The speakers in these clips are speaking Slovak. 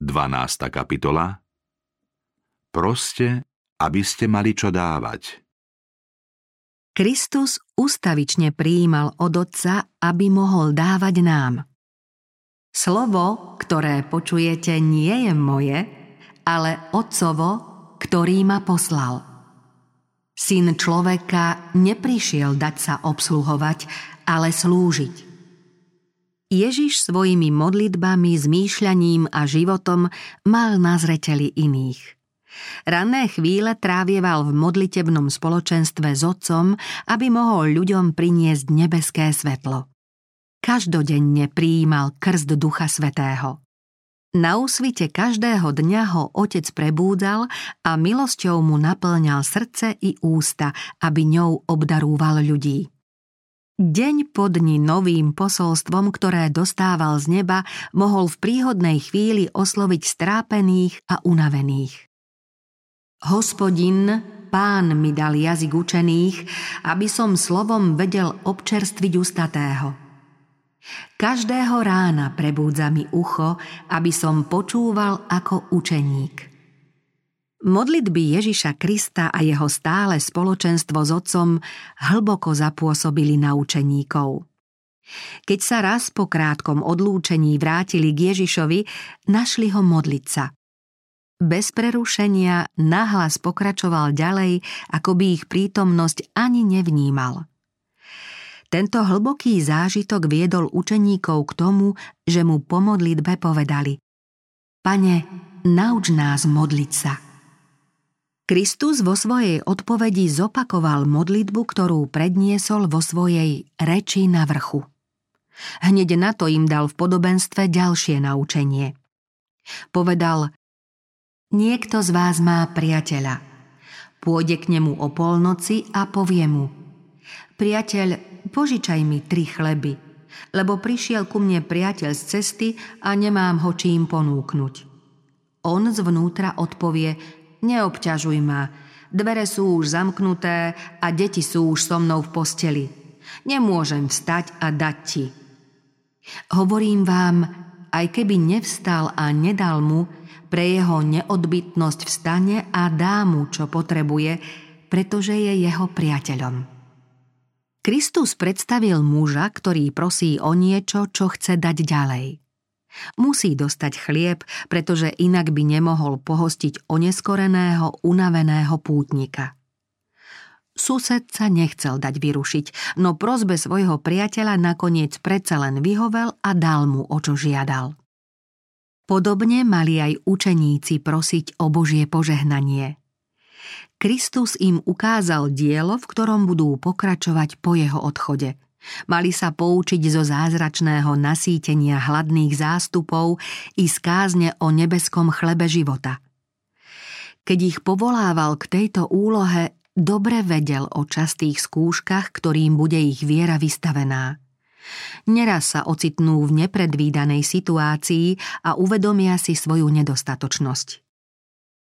12. kapitola Proste, aby ste mali čo dávať. Kristus ustavične prijímal od Otca, aby mohol dávať nám. Slovo, ktoré počujete, nie je moje, ale Otcovo, ktorý ma poslal. Syn človeka neprišiel dať sa obsluhovať, ale slúžiť. Ježiš svojimi modlitbami, zmýšľaním a životom mal na zreteli iných. Ranné chvíle trávieval v modlitebnom spoločenstve s otcom, aby mohol ľuďom priniesť nebeské svetlo. Každodenne prijímal krst Ducha Svetého. Na úsvite každého dňa ho otec prebúdal a milosťou mu naplňal srdce i ústa, aby ňou obdarúval ľudí. Deň po dni novým posolstvom, ktoré dostával z neba, mohol v príhodnej chvíli osloviť strápených a unavených. Hospodin, pán mi dal jazyk učených, aby som slovom vedel občerstviť ustatého. Každého rána prebúdza mi ucho, aby som počúval ako učeník. Modlitby Ježiša Krista a jeho stále spoločenstvo s Otcom hlboko zapôsobili na učeníkov. Keď sa raz po krátkom odlúčení vrátili k Ježišovi, našli ho modliť sa. Bez prerušenia nahlas pokračoval ďalej, ako by ich prítomnosť ani nevnímal. Tento hlboký zážitok viedol učeníkov k tomu, že mu po modlitbe povedali Pane, nauč nás modliť sa. Kristus vo svojej odpovedi zopakoval modlitbu, ktorú predniesol vo svojej reči na vrchu. Hneď na to im dal v podobenstve ďalšie naučenie. Povedal, niekto z vás má priateľa. Pôjde k nemu o polnoci a povie mu, priateľ, požičaj mi tri chleby, lebo prišiel ku mne priateľ z cesty a nemám ho čím ponúknuť. On zvnútra odpovie, neobťažuj ma. Dvere sú už zamknuté a deti sú už so mnou v posteli. Nemôžem vstať a dať ti. Hovorím vám, aj keby nevstal a nedal mu, pre jeho neodbytnosť vstane a dá mu, čo potrebuje, pretože je jeho priateľom. Kristus predstavil muža, ktorý prosí o niečo, čo chce dať ďalej. Musí dostať chlieb, pretože inak by nemohol pohostiť oneskoreného, unaveného pútnika. Sused sa nechcel dať vyrušiť, no prozbe svojho priateľa nakoniec predsa len vyhovel a dal mu, o čo žiadal. Podobne mali aj učeníci prosiť o Božie požehnanie. Kristus im ukázal dielo, v ktorom budú pokračovať po jeho odchode – Mali sa poučiť zo zázračného nasýtenia hladných zástupov i skázne o nebeskom chlebe života. Keď ich povolával k tejto úlohe, dobre vedel o častých skúškach, ktorým bude ich viera vystavená. Neraz sa ocitnú v nepredvídanej situácii a uvedomia si svoju nedostatočnosť.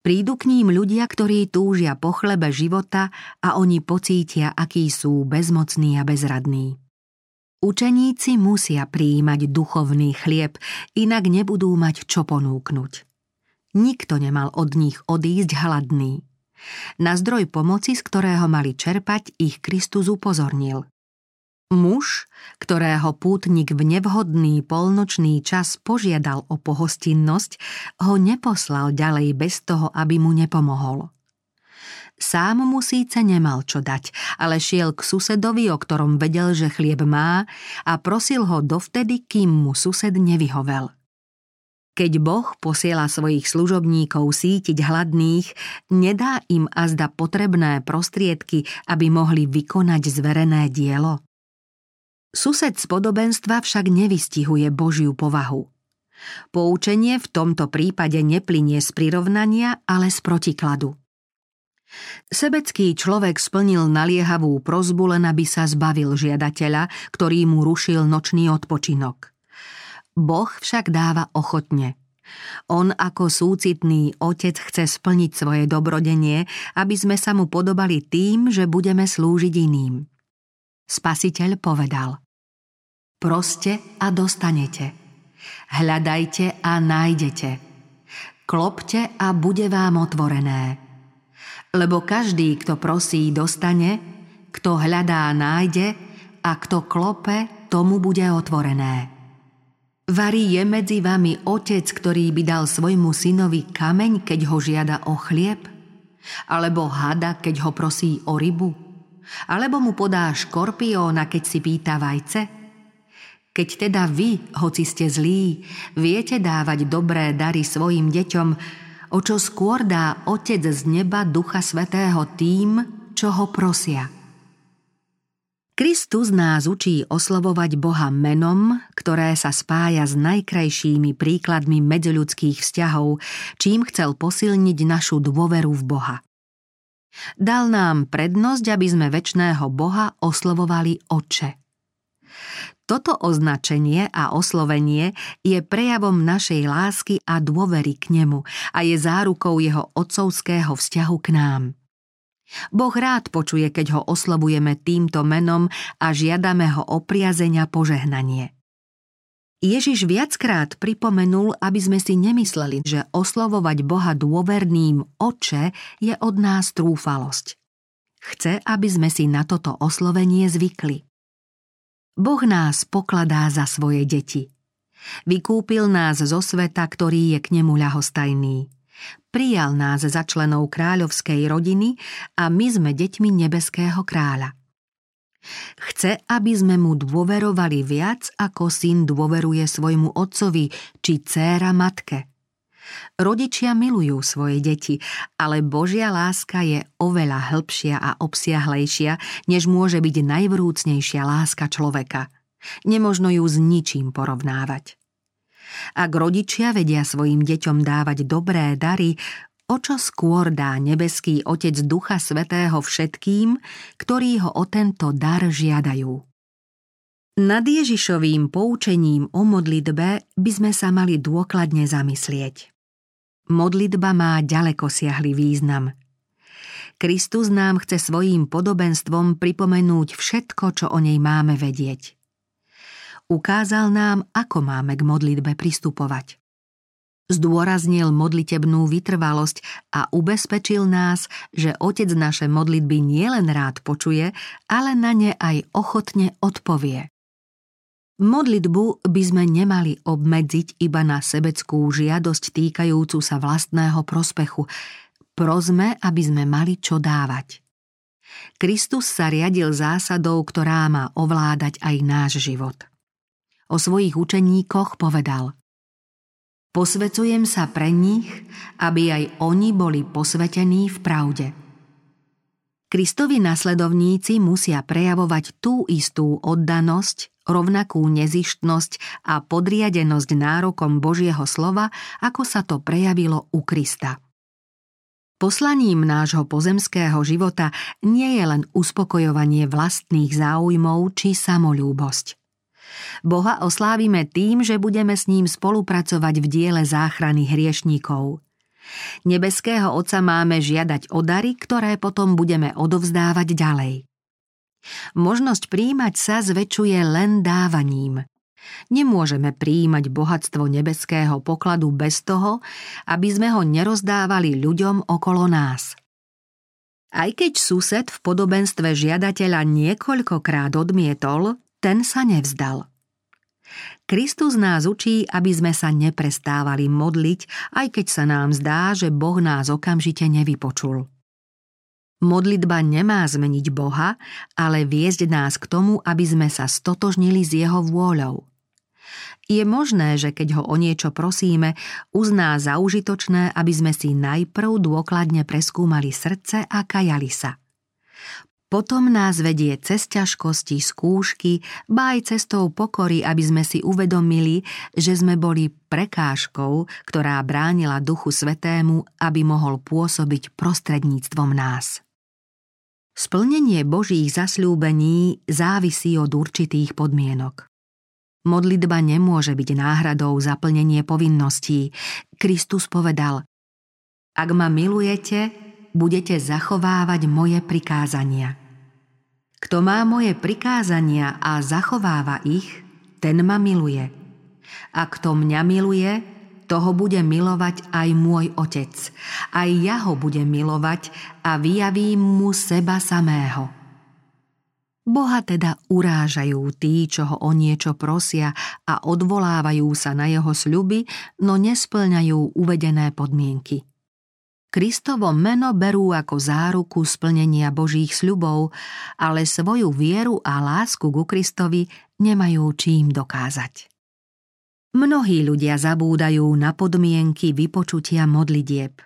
Prídu k ním ľudia, ktorí túžia po chlebe života a oni pocítia, akí sú bezmocní a bezradní. Učeníci musia prijímať duchovný chlieb, inak nebudú mať čo ponúknuť. Nikto nemal od nich odísť hladný. Na zdroj pomoci, z ktorého mali čerpať, ich Kristus upozornil. Muž, ktorého pútnik v nevhodný polnočný čas požiadal o pohostinnosť, ho neposlal ďalej bez toho, aby mu nepomohol. Sám mu síce nemal čo dať, ale šiel k susedovi, o ktorom vedel, že chlieb má a prosil ho dovtedy, kým mu sused nevyhovel. Keď Boh posiela svojich služobníkov sítiť hladných, nedá im azda potrebné prostriedky, aby mohli vykonať zverené dielo? Sused z podobenstva však nevystihuje Božiu povahu. Poučenie v tomto prípade neplinie z prirovnania, ale z protikladu. Sebecký človek splnil naliehavú prozbu len aby sa zbavil žiadateľa, ktorý mu rušil nočný odpočinok. Boh však dáva ochotne. On ako súcitný otec chce splniť svoje dobrodenie, aby sme sa mu podobali tým, že budeme slúžiť iným. Spasiteľ povedal Proste a dostanete. Hľadajte a nájdete. Klopte a bude vám otvorené. Lebo každý, kto prosí, dostane, kto hľadá, nájde a kto klope, tomu bude otvorené. Varí je medzi vami otec, ktorý by dal svojmu synovi kameň, keď ho žiada o chlieb? Alebo hada, keď ho prosí o rybu? Alebo mu podá škorpióna, keď si pýta vajce? Keď teda vy, hoci ste zlí, viete dávať dobré dary svojim deťom, o čo skôr dá Otec z neba Ducha Svetého tým, čo ho prosia. Kristus nás učí oslovovať Boha menom, ktoré sa spája s najkrajšími príkladmi medziľudských vzťahov, čím chcel posilniť našu dôveru v Boha. Dal nám prednosť, aby sme väčšného Boha oslovovali Oče. Toto označenie a oslovenie je prejavom našej lásky a dôvery k nemu a je zárukou jeho otcovského vzťahu k nám. Boh rád počuje, keď ho oslovujeme týmto menom a žiadame ho o priazenia požehnanie. Ježiš viackrát pripomenul, aby sme si nemysleli, že oslovovať Boha dôverným oče je od nás trúfalosť. Chce, aby sme si na toto oslovenie zvykli. Boh nás pokladá za svoje deti. Vykúpil nás zo sveta, ktorý je k nemu ľahostajný. Prijal nás za členov kráľovskej rodiny a my sme deťmi nebeského kráľa. Chce, aby sme mu dôverovali viac, ako syn dôveruje svojmu otcovi či dcéra matke – Rodičia milujú svoje deti, ale Božia láska je oveľa hĺbšia a obsiahlejšia, než môže byť najvrúcnejšia láska človeka. Nemožno ju s ničím porovnávať. Ak rodičia vedia svojim deťom dávať dobré dary, o čo skôr dá nebeský Otec Ducha Svetého všetkým, ktorí ho o tento dar žiadajú. Nad Ježišovým poučením o modlitbe by sme sa mali dôkladne zamyslieť. Modlitba má ďaleko siahly význam. Kristus nám chce svojím podobenstvom pripomenúť všetko, čo o nej máme vedieť. Ukázal nám, ako máme k modlitbe pristupovať. Zdôraznil modlitebnú vytrvalosť a ubezpečil nás, že Otec naše modlitby nielen rád počuje, ale na ne aj ochotne odpovie. Modlitbu by sme nemali obmedziť iba na sebeckú žiadosť týkajúcu sa vlastného prospechu. Prosme, aby sme mali čo dávať. Kristus sa riadil zásadou, ktorá má ovládať aj náš život. O svojich učeníkoch povedal Posvecujem sa pre nich, aby aj oni boli posvetení v pravde. Kristovi nasledovníci musia prejavovať tú istú oddanosť, rovnakú nezištnosť a podriadenosť nárokom Božieho slova, ako sa to prejavilo u Krista. Poslaním nášho pozemského života nie je len uspokojovanie vlastných záujmov či samolúbosť. Boha oslávime tým, že budeme s ním spolupracovať v diele záchrany hriešníkov. Nebeského Otca máme žiadať o dary, ktoré potom budeme odovzdávať ďalej. Možnosť príjmať sa zväčšuje len dávaním. Nemôžeme príjmať bohatstvo nebeského pokladu bez toho, aby sme ho nerozdávali ľuďom okolo nás. Aj keď sused v podobenstve žiadateľa niekoľkokrát odmietol, ten sa nevzdal. Kristus nás učí, aby sme sa neprestávali modliť, aj keď sa nám zdá, že Boh nás okamžite nevypočul. Modlitba nemá zmeniť Boha, ale viesť nás k tomu, aby sme sa stotožnili s Jeho vôľou. Je možné, že keď ho o niečo prosíme, uzná za užitočné, aby sme si najprv dôkladne preskúmali srdce a kajali sa. Potom nás vedie cez ťažkosti, skúšky, ba aj cestou pokory, aby sme si uvedomili, že sme boli prekážkou, ktorá bránila Duchu Svetému, aby mohol pôsobiť prostredníctvom nás. Splnenie Božích zasľúbení závisí od určitých podmienok. Modlitba nemôže byť náhradou za plnenie povinností. Kristus povedal Ak ma milujete, budete zachovávať moje prikázania. Kto má moje prikázania a zachováva ich, ten ma miluje. A kto mňa miluje, toho bude milovať aj môj otec. Aj ja ho budem milovať a vyjavím mu seba samého. Boha teda urážajú tí, čo ho o niečo prosia a odvolávajú sa na jeho sľuby, no nesplňajú uvedené podmienky. Kristovo meno berú ako záruku splnenia Božích sľubov, ale svoju vieru a lásku ku Kristovi nemajú čím dokázať. Mnohí ľudia zabúdajú na podmienky vypočutia modlitieb.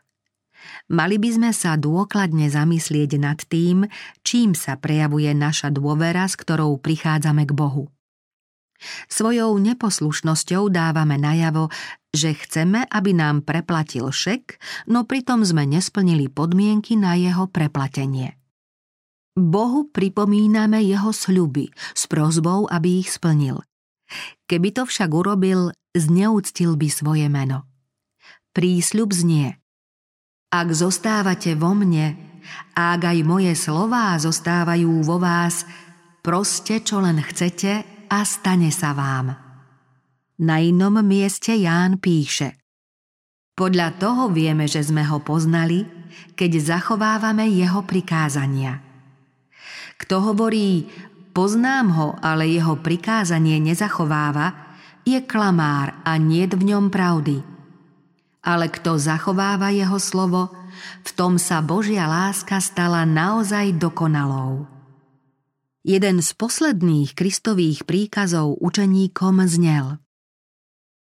Mali by sme sa dôkladne zamyslieť nad tým, čím sa prejavuje naša dôvera, s ktorou prichádzame k Bohu. Svojou neposlušnosťou dávame najavo, že chceme, aby nám preplatil šek, no pritom sme nesplnili podmienky na jeho preplatenie. Bohu pripomíname jeho sľuby s prozbou, aby ich splnil. Keby to však urobil, zneúctil by svoje meno. Prísľub znie Ak zostávate vo mne, a ak aj moje slová zostávajú vo vás, proste čo len chcete a stane sa vám. Na inom mieste Ján píše Podľa toho vieme, že sme ho poznali, keď zachovávame jeho prikázania. Kto hovorí, poznám ho, ale jeho prikázanie nezachováva, je klamár a nie v ňom pravdy. Ale kto zachováva jeho slovo, v tom sa Božia láska stala naozaj dokonalou. Jeden z posledných kristových príkazov učeníkom znel –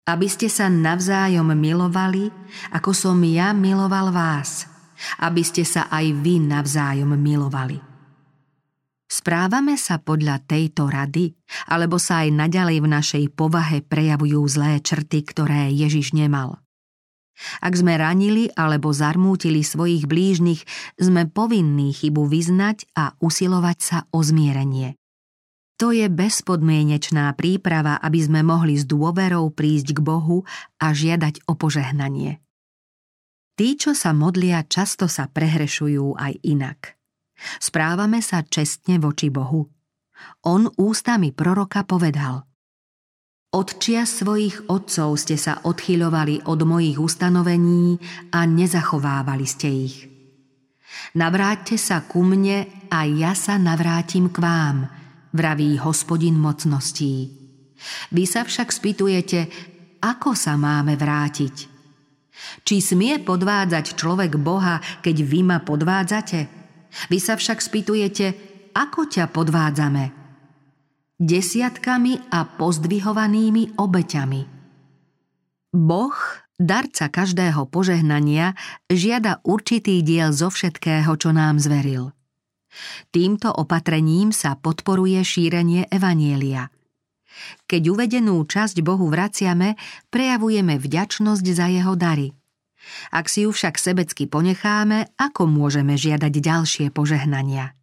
aby ste sa navzájom milovali, ako som ja miloval vás, aby ste sa aj vy navzájom milovali. Správame sa podľa tejto rady, alebo sa aj naďalej v našej povahe prejavujú zlé črty, ktoré Ježiš nemal. Ak sme ranili alebo zarmútili svojich blížnych, sme povinní chybu vyznať a usilovať sa o zmierenie. To je bezpodmienečná príprava, aby sme mohli s dôverou prísť k Bohu a žiadať o požehnanie. Tí, čo sa modlia, často sa prehrešujú aj inak. Správame sa čestne voči Bohu. On ústami proroka povedal Od čia svojich otcov ste sa odchyľovali od mojich ustanovení a nezachovávali ste ich. Navráťte sa ku mne a ja sa navrátim k vám – vraví hospodin mocností. Vy sa však spýtujete, ako sa máme vrátiť. Či smie podvádzať človek Boha, keď vy ma podvádzate? Vy sa však spýtujete, ako ťa podvádzame? Desiatkami a pozdvihovanými obeťami. Boh, darca každého požehnania, žiada určitý diel zo všetkého, čo nám zveril. Týmto opatrením sa podporuje šírenie evanielia. Keď uvedenú časť Bohu vraciame, prejavujeme vďačnosť za jeho dary. Ak si ju však sebecky ponecháme, ako môžeme žiadať ďalšie požehnania?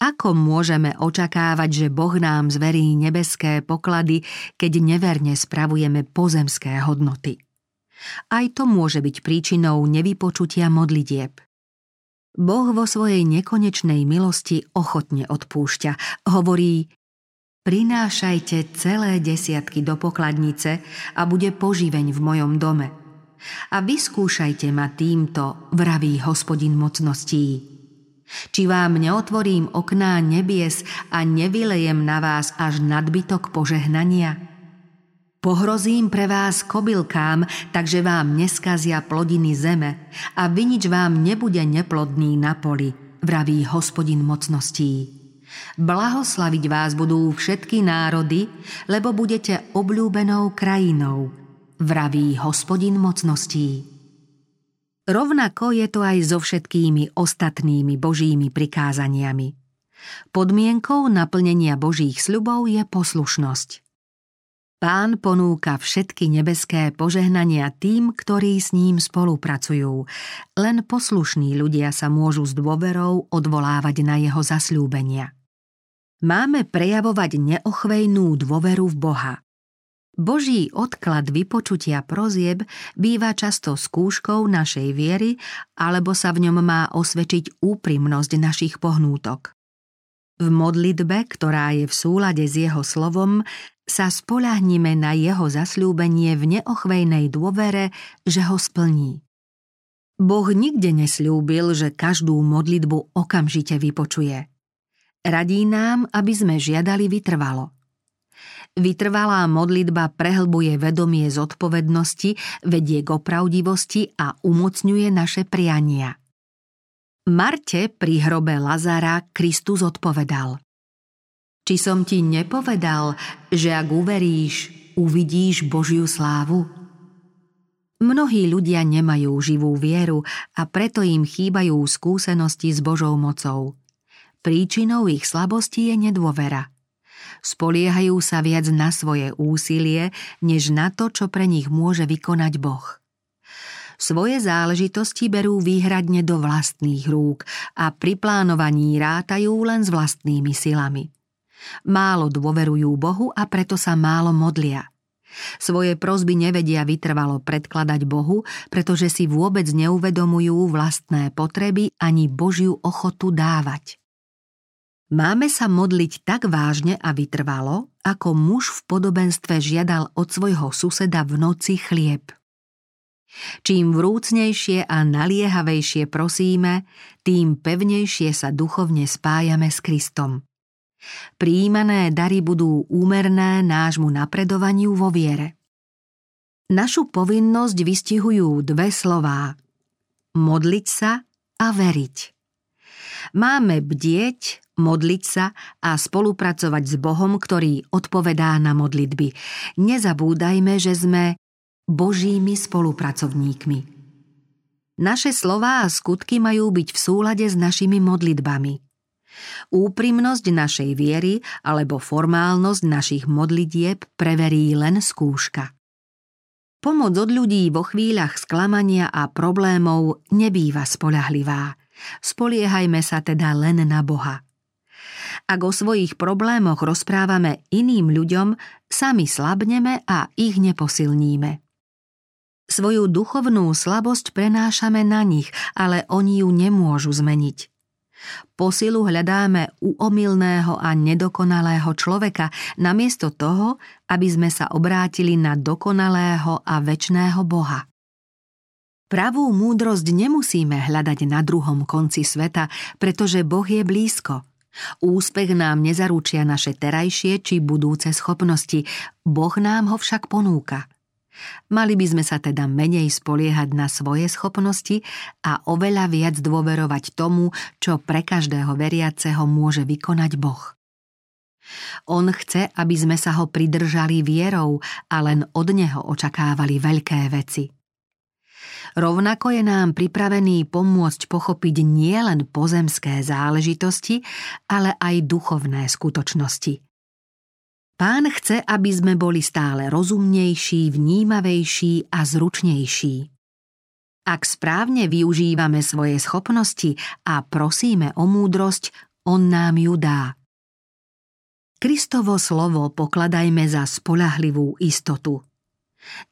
Ako môžeme očakávať, že Boh nám zverí nebeské poklady, keď neverne spravujeme pozemské hodnoty? Aj to môže byť príčinou nevypočutia modlitieb. Boh vo svojej nekonečnej milosti ochotne odpúšťa. Hovorí, prinášajte celé desiatky do pokladnice a bude poživeň v mojom dome. A vyskúšajte ma týmto, vraví hospodin mocností. Či vám neotvorím okná nebies a nevylejem na vás až nadbytok požehnania? Pohrozím pre vás kobylkám, takže vám neskazia plodiny zeme a vinič vám nebude neplodný na poli, vraví hospodin mocností. Blahoslaviť vás budú všetky národy, lebo budete obľúbenou krajinou, vraví hospodin mocností. Rovnako je to aj so všetkými ostatnými božími prikázaniami. Podmienkou naplnenia božích sľubov je poslušnosť. Pán ponúka všetky nebeské požehnania tým, ktorí s ním spolupracujú. Len poslušní ľudia sa môžu s dôverou odvolávať na jeho zasľúbenia. Máme prejavovať neochvejnú dôveru v Boha. Boží odklad vypočutia prozieb býva často skúškou našej viery, alebo sa v ňom má osvedčiť úprimnosť našich pohnútok. V modlitbe, ktorá je v súlade s jeho slovom, sa spolahnime na jeho zasľúbenie v neochvejnej dôvere, že ho splní. Boh nikde nesľúbil, že každú modlitbu okamžite vypočuje. Radí nám, aby sme žiadali vytrvalo. Vytrvalá modlitba prehlbuje vedomie zodpovednosti, vedie k opravdivosti a umocňuje naše priania. Marte pri hrobe Lazara Kristus odpovedal Či som ti nepovedal, že ak uveríš, uvidíš Božiu slávu? Mnohí ľudia nemajú živú vieru a preto im chýbajú skúsenosti s Božou mocou. Príčinou ich slabosti je nedôvera. Spoliehajú sa viac na svoje úsilie, než na to, čo pre nich môže vykonať Boh. Svoje záležitosti berú výhradne do vlastných rúk a pri plánovaní rátajú len s vlastnými silami. Málo dôverujú Bohu a preto sa málo modlia. Svoje prozby nevedia vytrvalo predkladať Bohu, pretože si vôbec neuvedomujú vlastné potreby ani Božiu ochotu dávať. Máme sa modliť tak vážne a vytrvalo, ako muž v podobenstve žiadal od svojho suseda v noci chlieb. Čím vrúcnejšie a naliehavejšie prosíme, tým pevnejšie sa duchovne spájame s Kristom. Príjmané dary budú úmerné nášmu napredovaniu vo viere. Našu povinnosť vystihujú dve slová. Modliť sa a veriť. Máme bdieť, modliť sa a spolupracovať s Bohom, ktorý odpovedá na modlitby. Nezabúdajme, že sme Božími spolupracovníkmi. Naše slová a skutky majú byť v súlade s našimi modlitbami. Úprimnosť našej viery alebo formálnosť našich modlitieb preverí len skúška. Pomoc od ľudí vo chvíľach sklamania a problémov nebýva spolahlivá. Spoliehajme sa teda len na Boha. Ak o svojich problémoch rozprávame iným ľuďom, sami slabneme a ich neposilníme. Svoju duchovnú slabosť prenášame na nich, ale oni ju nemôžu zmeniť. Posilu hľadáme u omylného a nedokonalého človeka, namiesto toho, aby sme sa obrátili na dokonalého a väčšného Boha. Pravú múdrosť nemusíme hľadať na druhom konci sveta, pretože Boh je blízko. Úspech nám nezaručia naše terajšie či budúce schopnosti, Boh nám ho však ponúka. Mali by sme sa teda menej spoliehať na svoje schopnosti a oveľa viac dôverovať tomu, čo pre každého veriaceho môže vykonať Boh. On chce, aby sme sa ho pridržali vierou a len od neho očakávali veľké veci. Rovnako je nám pripravený pomôcť pochopiť nielen pozemské záležitosti, ale aj duchovné skutočnosti – Pán chce, aby sme boli stále rozumnejší, vnímavejší a zručnejší. Ak správne využívame svoje schopnosti a prosíme o múdrosť, on nám ju dá. Kristovo slovo pokladajme za spolahlivú istotu.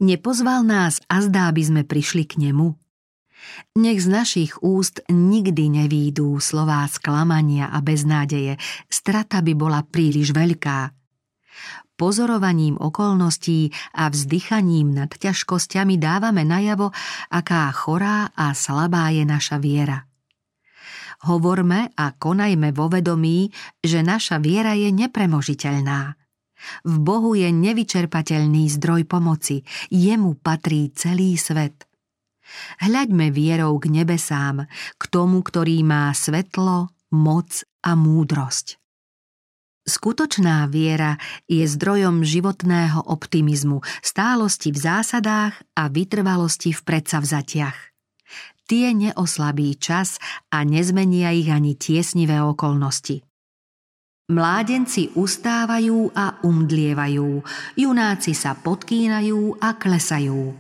Nepozval nás a zdá, by sme prišli k nemu. Nech z našich úst nikdy nevídú slová sklamania a beznádeje, strata by bola príliš veľká – Pozorovaním okolností a vzdychaním nad ťažkosťami dávame najavo, aká chorá a slabá je naša viera. Hovorme a konajme vo vedomí, že naša viera je nepremožiteľná. V Bohu je nevyčerpateľný zdroj pomoci, jemu patrí celý svet. Hľaďme vierou k nebesám, k tomu, ktorý má svetlo, moc a múdrosť. Skutočná viera je zdrojom životného optimizmu, stálosti v zásadách a vytrvalosti v predsavzatiach. Tie neoslabí čas a nezmenia ich ani tiesnivé okolnosti. Mládenci ustávajú a umdlievajú, junáci sa podkýnajú a klesajú.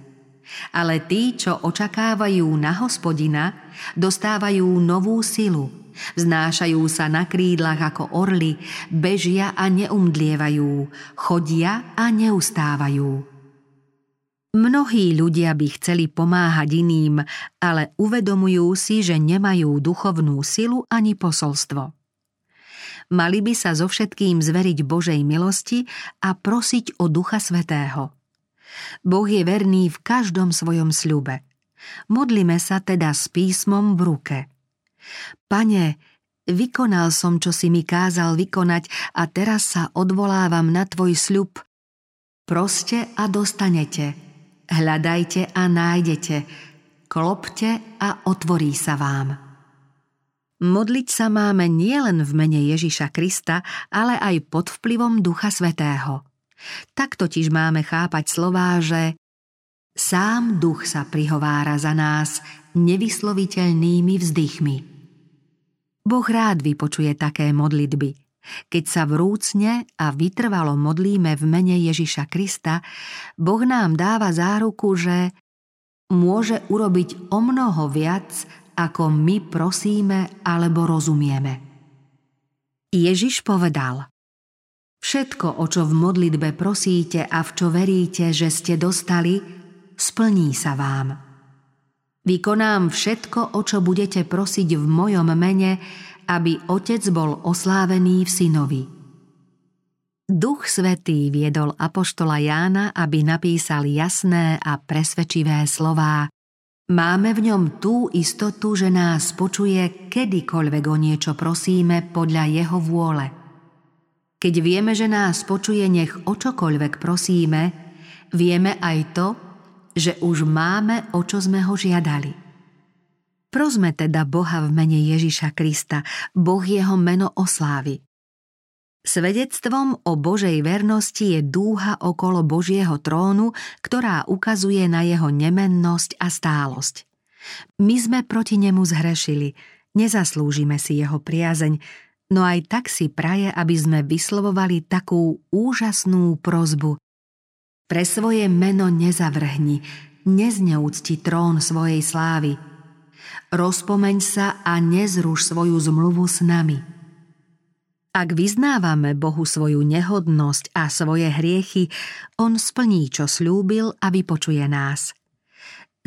Ale tí, čo očakávajú na hospodina, dostávajú novú silu – Vznášajú sa na krídlach ako orly, bežia a neumdlievajú, chodia a neustávajú. Mnohí ľudia by chceli pomáhať iným, ale uvedomujú si, že nemajú duchovnú silu ani posolstvo. Mali by sa so všetkým zveriť Božej milosti a prosiť o Ducha Svetého. Boh je verný v každom svojom sľube. Modlime sa teda s písmom v ruke. Pane, vykonal som, čo si mi kázal vykonať a teraz sa odvolávam na tvoj sľub. Proste a dostanete. Hľadajte a nájdete. Klopte a otvorí sa vám. Modliť sa máme nielen v mene Ježiša Krista, ale aj pod vplyvom Ducha Svetého. Tak totiž máme chápať slová, že sám duch sa prihovára za nás nevysloviteľnými vzdychmi. Boh rád vypočuje také modlitby. Keď sa vrúcne a vytrvalo modlíme v mene Ježiša Krista, Boh nám dáva záruku, že môže urobiť o mnoho viac, ako my prosíme alebo rozumieme. Ježiš povedal Všetko, o čo v modlitbe prosíte a v čo veríte, že ste dostali, splní sa vám. Vykonám všetko, o čo budete prosiť v mojom mene, aby Otec bol oslávený v synovi. Duch Svetý viedol apoštola Jána, aby napísal jasné a presvedčivé slová, Máme v ňom tú istotu, že nás počuje kedykoľvek o niečo prosíme podľa jeho vôle. Keď vieme, že nás počuje, nech o čokoľvek prosíme, vieme aj to, že už máme, o čo sme ho žiadali. Prosme teda Boha v mene Ježiša Krista, Boh jeho meno oslávi. Svedectvom o Božej vernosti je dúha okolo Božieho trónu, ktorá ukazuje na jeho nemennosť a stálosť. My sme proti nemu zhrešili, nezaslúžime si jeho priazeň, no aj tak si praje, aby sme vyslovovali takú úžasnú prozbu. Pre svoje meno nezavrhni, nezneúcti trón svojej slávy. Rozpomeň sa a nezruš svoju zmluvu s nami. Ak vyznávame Bohu svoju nehodnosť a svoje hriechy, On splní, čo slúbil a vypočuje nás.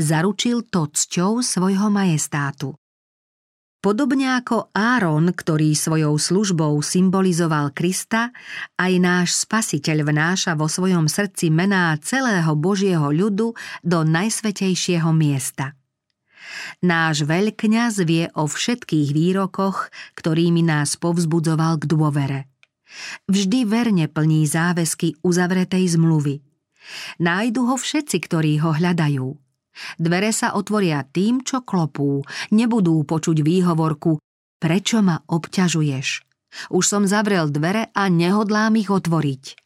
Zaručil to cťou svojho majestátu. Podobne ako Áron, ktorý svojou službou symbolizoval Krista, aj náš spasiteľ vnáša vo svojom srdci mená celého Božieho ľudu do najsvetejšieho miesta – Náš veľkňaz vie o všetkých výrokoch, ktorými nás povzbudzoval k dôvere. Vždy verne plní záväzky uzavretej zmluvy. Nájdu ho všetci, ktorí ho hľadajú. Dvere sa otvoria tým, čo klopú. Nebudú počuť výhovorku Prečo ma obťažuješ? Už som zavrel dvere a nehodlám ich otvoriť.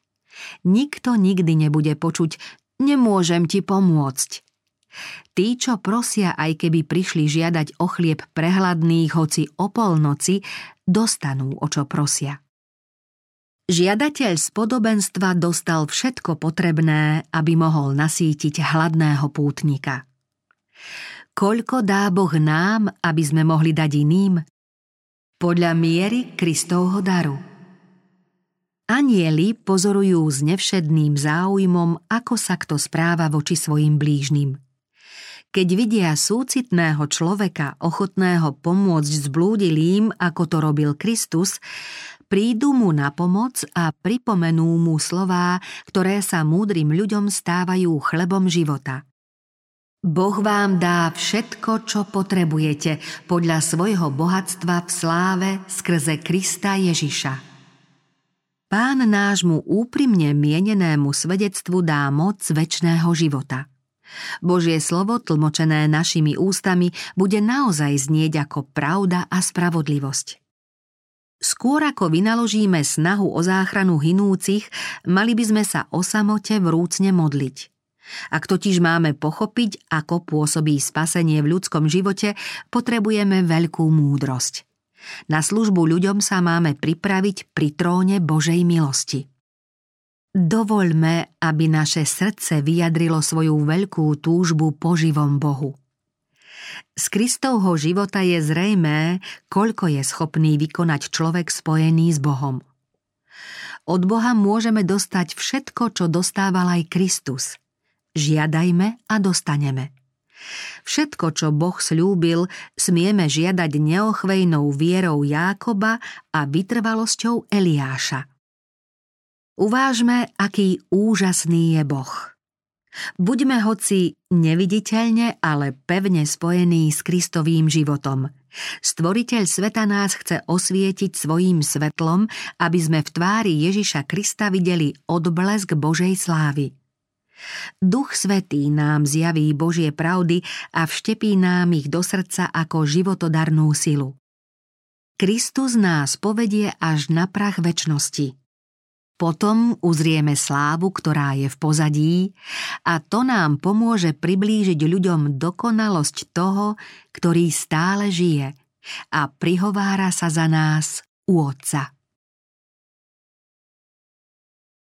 Nikto nikdy nebude počuť Nemôžem ti pomôcť. Tí, čo prosia, aj keby prišli žiadať o chlieb prehladných, hoci o polnoci, dostanú, o čo prosia. Žiadateľ z podobenstva dostal všetko potrebné, aby mohol nasítiť hladného pútnika. Koľko dá Boh nám, aby sme mohli dať iným? Podľa miery Kristovho daru. Anieli pozorujú s nevšedným záujmom, ako sa kto správa voči svojim blížnym. Keď vidia súcitného človeka, ochotného pomôcť zblúdilým, ako to robil Kristus, prídu mu na pomoc a pripomenú mu slová, ktoré sa múdrym ľuďom stávajú chlebom života. Boh vám dá všetko, čo potrebujete, podľa svojho bohatstva v sláve skrze Krista Ježiša. Pán nášmu úprimne mienenému svedectvu dá moc väčšného života – Božie slovo, tlmočené našimi ústami, bude naozaj znieť ako pravda a spravodlivosť. Skôr ako vynaložíme snahu o záchranu hinúcich, mali by sme sa o samote vrúcne modliť. Ak totiž máme pochopiť, ako pôsobí spasenie v ľudskom živote, potrebujeme veľkú múdrosť. Na službu ľuďom sa máme pripraviť pri tróne Božej milosti. Dovoľme, aby naše srdce vyjadrilo svoju veľkú túžbu po živom Bohu. Z Kristovho života je zrejmé, koľko je schopný vykonať človek spojený s Bohom. Od Boha môžeme dostať všetko, čo dostával aj Kristus. Žiadajme a dostaneme. Všetko, čo Boh slúbil, smieme žiadať neochvejnou vierou Jákoba a vytrvalosťou Eliáša. Uvážme, aký úžasný je Boh. Buďme hoci neviditeľne, ale pevne spojení s Kristovým životom. Stvoriteľ sveta nás chce osvietiť svojím svetlom, aby sme v tvári Ježiša Krista videli odblesk Božej slávy. Duch Svetý nám zjaví Božie pravdy a vštepí nám ich do srdca ako životodarnú silu. Kristus nás povedie až na prach väčnosti. Potom uzrieme slávu, ktorá je v pozadí a to nám pomôže priblížiť ľuďom dokonalosť toho, ktorý stále žije a prihovára sa za nás u Otca.